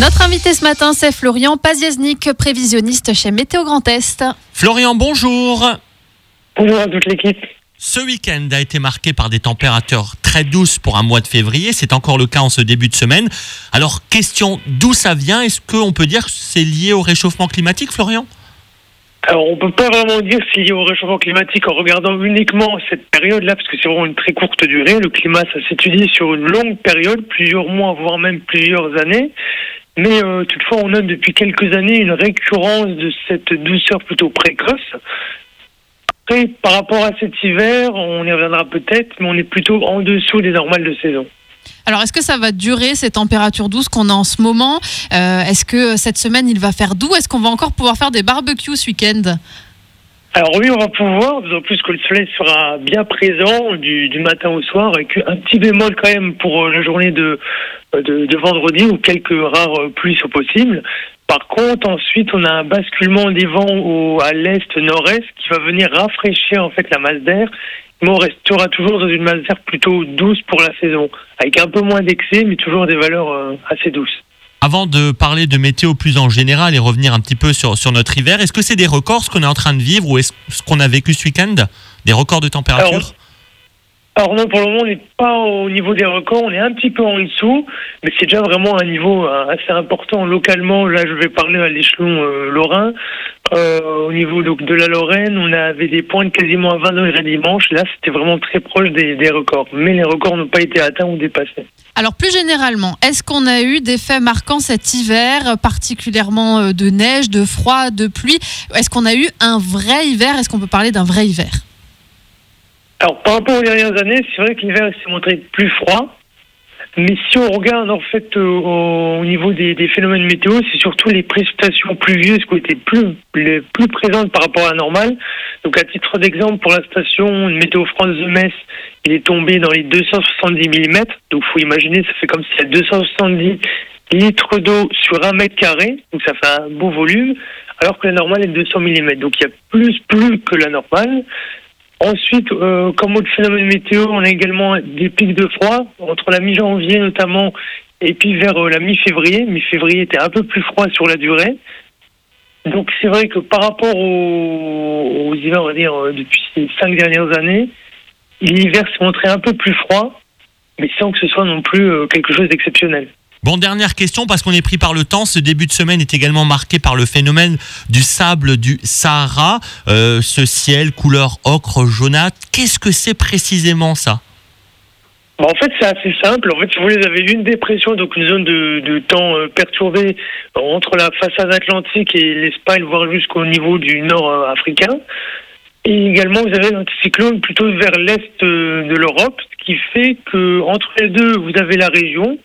Notre invité ce matin, c'est Florian Paziesnik, prévisionniste chez Météo Grand Est. Florian, bonjour. Bonjour à toute l'équipe. Ce week-end a été marqué par des températures très douces pour un mois de février. C'est encore le cas en ce début de semaine. Alors, question, d'où ça vient? Est-ce qu'on peut dire que c'est lié au réchauffement climatique, Florian? Alors, on peut pas vraiment dire que c'est lié au réchauffement climatique en regardant uniquement cette période-là, parce que c'est vraiment une très courte durée. Le climat, ça s'étudie sur une longue période, plusieurs mois, voire même plusieurs années. Mais euh, toutefois, on note depuis quelques années une récurrence de cette douceur plutôt précoce. Après, par rapport à cet hiver, on y reviendra peut-être, mais on est plutôt en dessous des normales de saison. Alors, est-ce que ça va durer ces températures douces qu'on a en ce moment? Euh, Est-ce que cette semaine il va faire doux? Est-ce qu'on va encore pouvoir faire des barbecues ce week-end? Alors oui, on va pouvoir, d'autant plus que le soleil sera bien présent du, matin au soir, avec un petit bémol quand même pour euh, la journée de, de, vendredi où quelques rares euh, pluies sont possibles. Par contre, ensuite, on a un basculement des vents au, à l'est-nord-est qui va venir rafraîchir en fait la masse d'air. Mais on restera toujours dans une masse d'air plutôt douce pour la saison, avec un peu moins d'excès, mais toujours des valeurs euh, assez douces. Avant de parler de météo plus en général et revenir un petit peu sur, notre hiver, est-ce que c'est des records ce qu'on est en train de vivre ou est-ce ce qu'on a vécu ce week-end? Des records de température? Non, pour le moment, on n'est pas au niveau des records, on est un petit peu en dessous, mais c'est déjà vraiment un niveau euh, assez important localement. Là, je vais parler à l'échelon euh, lorrain. Euh, au niveau donc, de la Lorraine, on avait des points de quasiment à 20 degrés dimanche. Là, c'était vraiment très proche des, records, mais les records n'ont pas été atteints ou dépassés. Alors plus généralement, est-ce qu'on a eu des faits marquants cet hiver, particulièrement euh, de neige, de froid, de pluie? Est-ce qu'on a eu un vrai hiver? Est-ce qu'on peut parler d'un vrai hiver? Alors par rapport aux dernières années, c'est vrai que l'hiver s'est montré plus froid. Mais si on regarde en fait euh, au niveau des, phénomènes météo, c'est surtout les précipitations pluvieuses qui ont été plus, plus présentes par rapport à la normale. Donc à titre d'exemple, pour la station Météo France de Metz, il est tombé dans les 270 mm. Donc faut imaginer, ça fait comme s'il y a 270 litres d'eau sur un mètre carré. Donc ça fait un beau volume. Alors que la normale est de 200 mm. Donc il y a plus, plus que la normale. Ensuite, euh, comme autre phénomène météo, on a également des pics de froid entre la mi-janvier notamment et puis vers euh, la mi-février. Mi-février était un peu plus froid sur la durée. Donc c'est vrai que par rapport aux, hivers, on va dire, euh, depuis ces cinq dernières années, l'hiver s'est montré un peu plus froid, mais sans que ce soit non plus quelque chose d'exceptionnel. Bon, dernière question, parce qu'on est pris par le temps. Ce début de semaine est également marqué par le phénomène du sable du Sahara. Euh, ce ciel couleur ocre jaunâtre, qu'est-ce que c'est précisément ça? Bah, en fait, c'est assez simple. En fait, si vous avez une dépression, donc une zone de, temps euh, perturbée entre la façade atlantique et l'Espagne, voire jusqu'au niveau du nord euh, africain. Et également, vous avez un anticyclone plutôt vers l'est de l'Europe, ce qui fait que entre les deux, vous avez la région,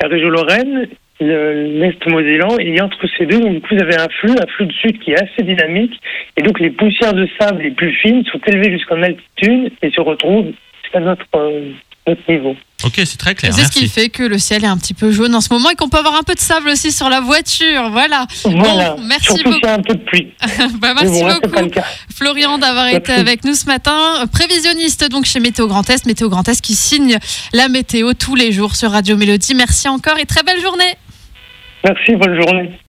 la région Lorraine, l'Est mosellan, et entre ces deux, donc, vous avez un flux, un flux de sud qui est assez dynamique, et donc les poussières de sable les plus fines sont élevées jusqu'en altitude et se retrouvent à notre, euh, Ok, c'est très clair. C'est ce qui fait que le ciel est un petit peu jaune en ce moment et qu'on peut avoir un peu de sable aussi sur la voiture. Voilà. Bon, merci beaucoup. un peu de pluie. bah, merci beaucoup, Florian, d'avoir été avec nous ce matin. Prévisionniste donc chez Météo Grand Est. Météo Grand Est qui signe la météo tous les jours sur Radio Mélodie. Merci encore et très belle journée. Merci, bonne journée.